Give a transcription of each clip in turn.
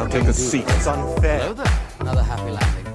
I'll take a seat. It's unfair. Hello there. Another happy landing.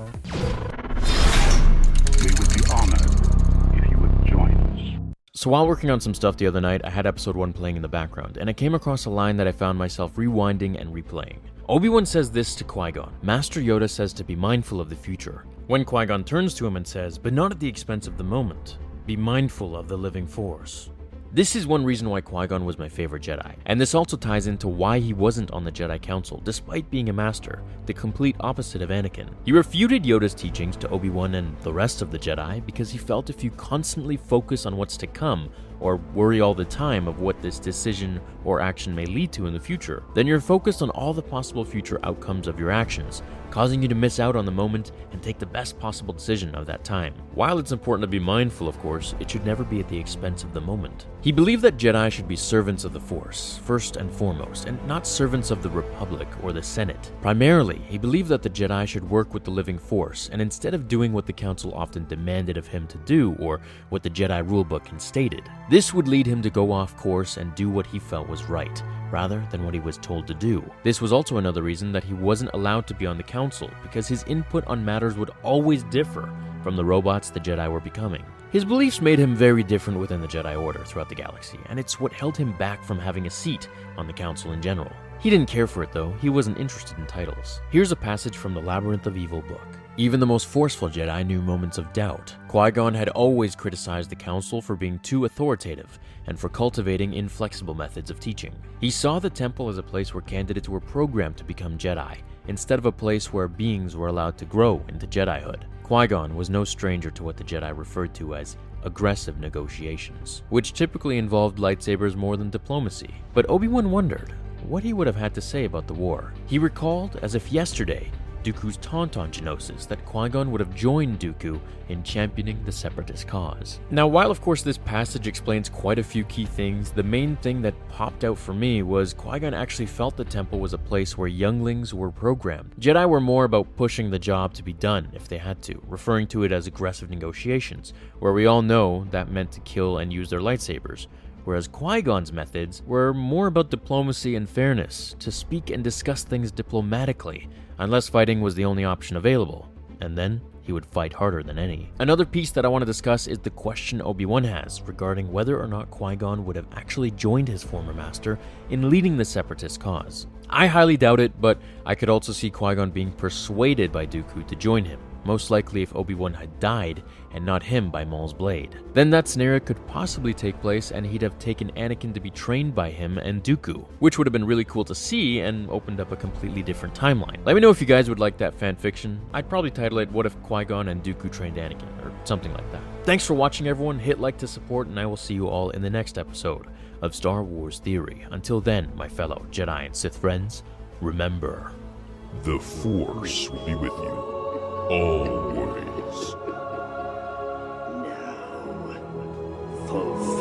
We would be honored if you would join us. So while working on some stuff the other night, I had episode 1 playing in the background, and I came across a line that I found myself rewinding and replaying. Obi-Wan says this to Qui-Gon. Master Yoda says to be mindful of the future. When Qui-Gon turns to him and says, but not at the expense of the moment, be mindful of the living force. This is one reason why Qui Gon was my favorite Jedi, and this also ties into why he wasn't on the Jedi Council despite being a master, the complete opposite of Anakin. He refuted Yoda's teachings to Obi Wan and the rest of the Jedi because he felt if you constantly focus on what's to come, or worry all the time of what this decision or action may lead to in the future, then you're focused on all the possible future outcomes of your actions, causing you to miss out on the moment and take the best possible decision of that time. While it's important to be mindful, of course, it should never be at the expense of the moment. He believed that Jedi should be servants of the Force, first and foremost, and not servants of the Republic or the Senate. Primarily, he believed that the Jedi should work with the living Force, and instead of doing what the Council often demanded of him to do or what the Jedi rulebook had stated, this would lead him to go off course and do what he felt was right, rather than what he was told to do. This was also another reason that he wasn't allowed to be on the council, because his input on matters would always differ from the robots the Jedi were becoming. His beliefs made him very different within the Jedi Order throughout the galaxy, and it's what held him back from having a seat on the council in general. He didn't care for it though, he wasn't interested in titles. Here's a passage from the Labyrinth of Evil book. Even the most forceful Jedi knew moments of doubt. Qui Gon had always criticized the Council for being too authoritative and for cultivating inflexible methods of teaching. He saw the Temple as a place where candidates were programmed to become Jedi, instead of a place where beings were allowed to grow into Jedihood. Qui Gon was no stranger to what the Jedi referred to as aggressive negotiations, which typically involved lightsabers more than diplomacy. But Obi Wan wondered what he would have had to say about the war. He recalled, as if yesterday, Dooku's taunt on Geonosis that Qui Gon would have joined Dooku in championing the Separatist cause. Now, while of course this passage explains quite a few key things, the main thing that popped out for me was Qui Gon actually felt the temple was a place where younglings were programmed. Jedi were more about pushing the job to be done if they had to, referring to it as aggressive negotiations, where we all know that meant to kill and use their lightsabers whereas Qui Gon's methods were more about diplomacy and fairness, to speak and discuss things diplomatically, unless fighting was the only option available. And then he would fight harder than any. Another piece that I want to discuss is the question Obi Wan has regarding whether or not Qui Gon would have actually joined his former master in leading the Separatist cause. I highly doubt it, but I could also see Qui Gon being persuaded by Dooku to join him, most likely if Obi Wan had died and not him by Maul's blade. Then that scenario could possibly take place and he'd have taken Anakin to be trained by him and Dooku, which would have been really cool to see and opened up a completely different timeline. Let me know if you guys would like that fan fiction. I'd probably title it What If Qui Gon and Dooku Trained Anakin, or something like that. Thanks for watching, everyone. Hit like to support, and I will see you all in the next episode of Star Wars Theory. Until then, my fellow Jedi and Sith friends, remember. The Force will be with you Always. Now, fulfill.